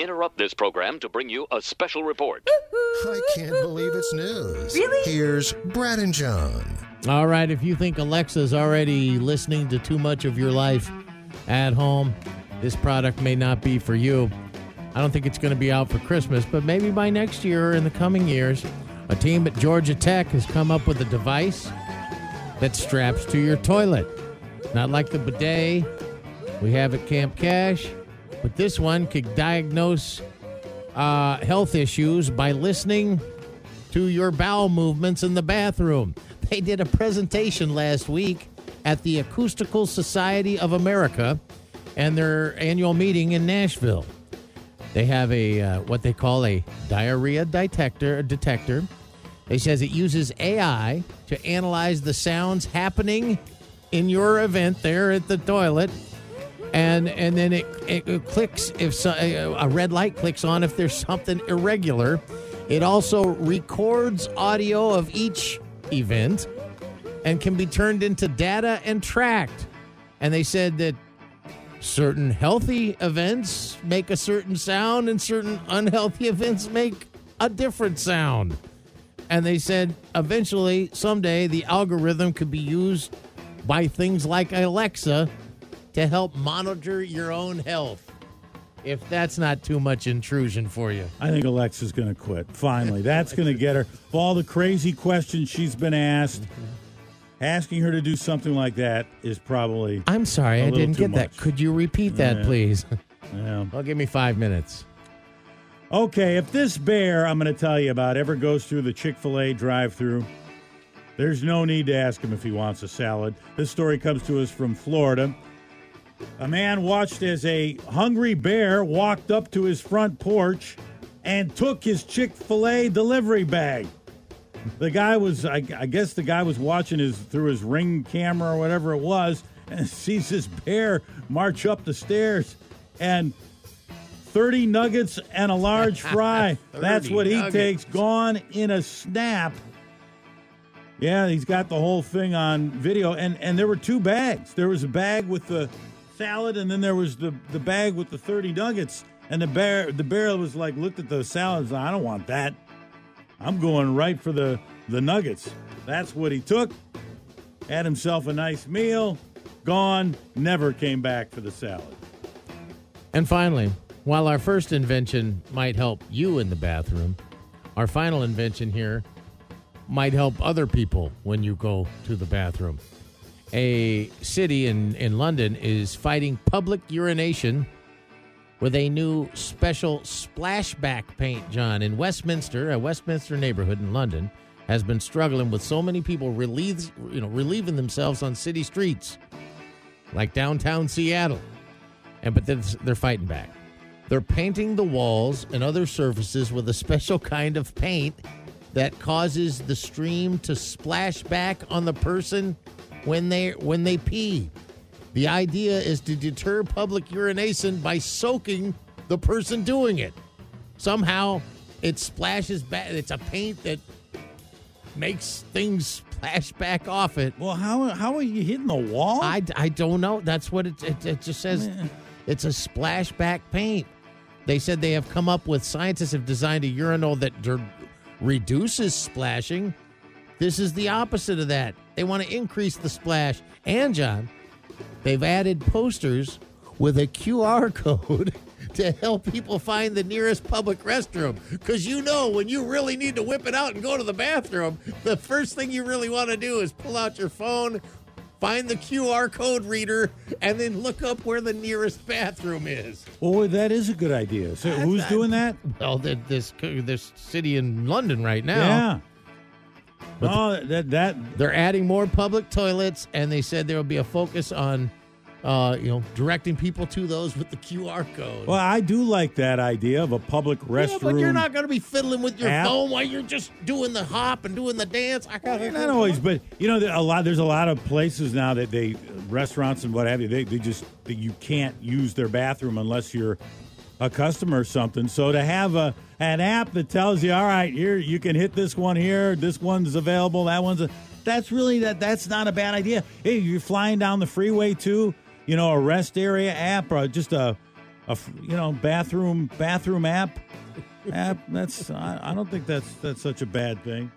interrupt this program to bring you a special report. I can't believe it's news. Really? Here's Brad and John. All right, if you think Alexa's already listening to too much of your life at home, this product may not be for you. I don't think it's going to be out for Christmas, but maybe by next year or in the coming years, a team at Georgia Tech has come up with a device that straps to your toilet. Not like the bidet we have at Camp Cash, but this one could diagnose uh, health issues by listening to your bowel movements in the bathroom. They did a presentation last week at the Acoustical Society of America and their annual meeting in Nashville. They have a uh, what they call a diarrhea detector detector. They says it uses AI to analyze the sounds happening in your event there at the toilet and and then it, it, clicks if so, a red light clicks on if there's something irregular. It also records audio of each event and can be turned into data and tracked. And they said that certain healthy events make a certain sound and certain unhealthy events make a different sound. And they said eventually, someday, the algorithm could be used by things like Alexa to help monitor your own health. If that's not too much intrusion for you. I think Alexa's going to quit. Finally, that's going to get her. Of all the crazy questions she's been asked, asking her to do something like that is probably. I'm sorry, I didn't get that. Could you repeat that, Yeah. please? Yeah. well, give me five minutes. Okay, if this bear I'm going to tell you about ever goes through the Chick fil A drive through, there's no need to ask him if he wants a salad. This story comes to us from Florida. A man watched as a hungry bear walked up to his front porch and took his Chick fil A delivery bag. The guy was, I, I guess the guy was watching his through his ring camera or whatever it was, and sees this bear march up the stairs and 30 nuggets and a large fry. That's 30 what he nuggets. takes, gone in a snap. Yeah, he's got the whole thing on video, and and there were two bags. There was a bag with the salad, and then there was the the bag with the 30 nuggets. And the bear the bear was like looked at the salad. and said, I don't want that. I'm going right for the the nuggets. That's what he took. Had himself a nice meal. Gone. Never came back for the salad. And finally, while our first invention might help you in the bathroom, our final invention here might help other people when you go to the bathroom. A city in, in London is fighting public urination with a new special splashback paint, John. In Westminster, a Westminster neighborhood in London, has been struggling with so many people relieve, you know, relieving themselves on city streets, like downtown Seattle and but then they're fighting back. They're painting the walls and other surfaces with a special kind of paint that causes the stream to splash back on the person when they when they pee. The idea is to deter public urination by soaking the person doing it. Somehow it splashes back. It's a paint that makes things splash back off it. Well, how how are you hitting the wall? I, I don't know. That's what it, it, it just says. It's a splashback paint. They said they have come up with, scientists have designed a urinal that reduces splashing. This is the opposite of that. They want to increase the splash. And, John, they've added posters with a QR code to help people find the nearest public restroom. Because you know, when you really need to whip it out and go to the bathroom, the first thing you really want to do is pull out your phone, find the QR code reader, and then look up where the nearest bathroom is. well, that is a good idea. So who's doing that? Well, this this city in London right now. Yeah. No, that that They're adding more public toilets, and they said there will be a focus on, uh, you know, directing people to those with the QR code. well, I do like that idea of a public restroom. Yeah, but you're not going to be fiddling with your app. phone while you're just doing the hop and doing the dance. I got Not always, but you know, there- a lot. There's a lot of places now that they, restaurants and what have you. They, they just that you can't use their bathroom unless you're a customer or something. So to have a an app that tells you, all right, here you can hit this one here, this one's available, that one's. A, that's really that. That's not a bad idea. Hey, you're flying down the freeway too. You know, a rest area app or just a a you know bathroom bathroom app app. That's I, I don't think that's that's such a bad thing.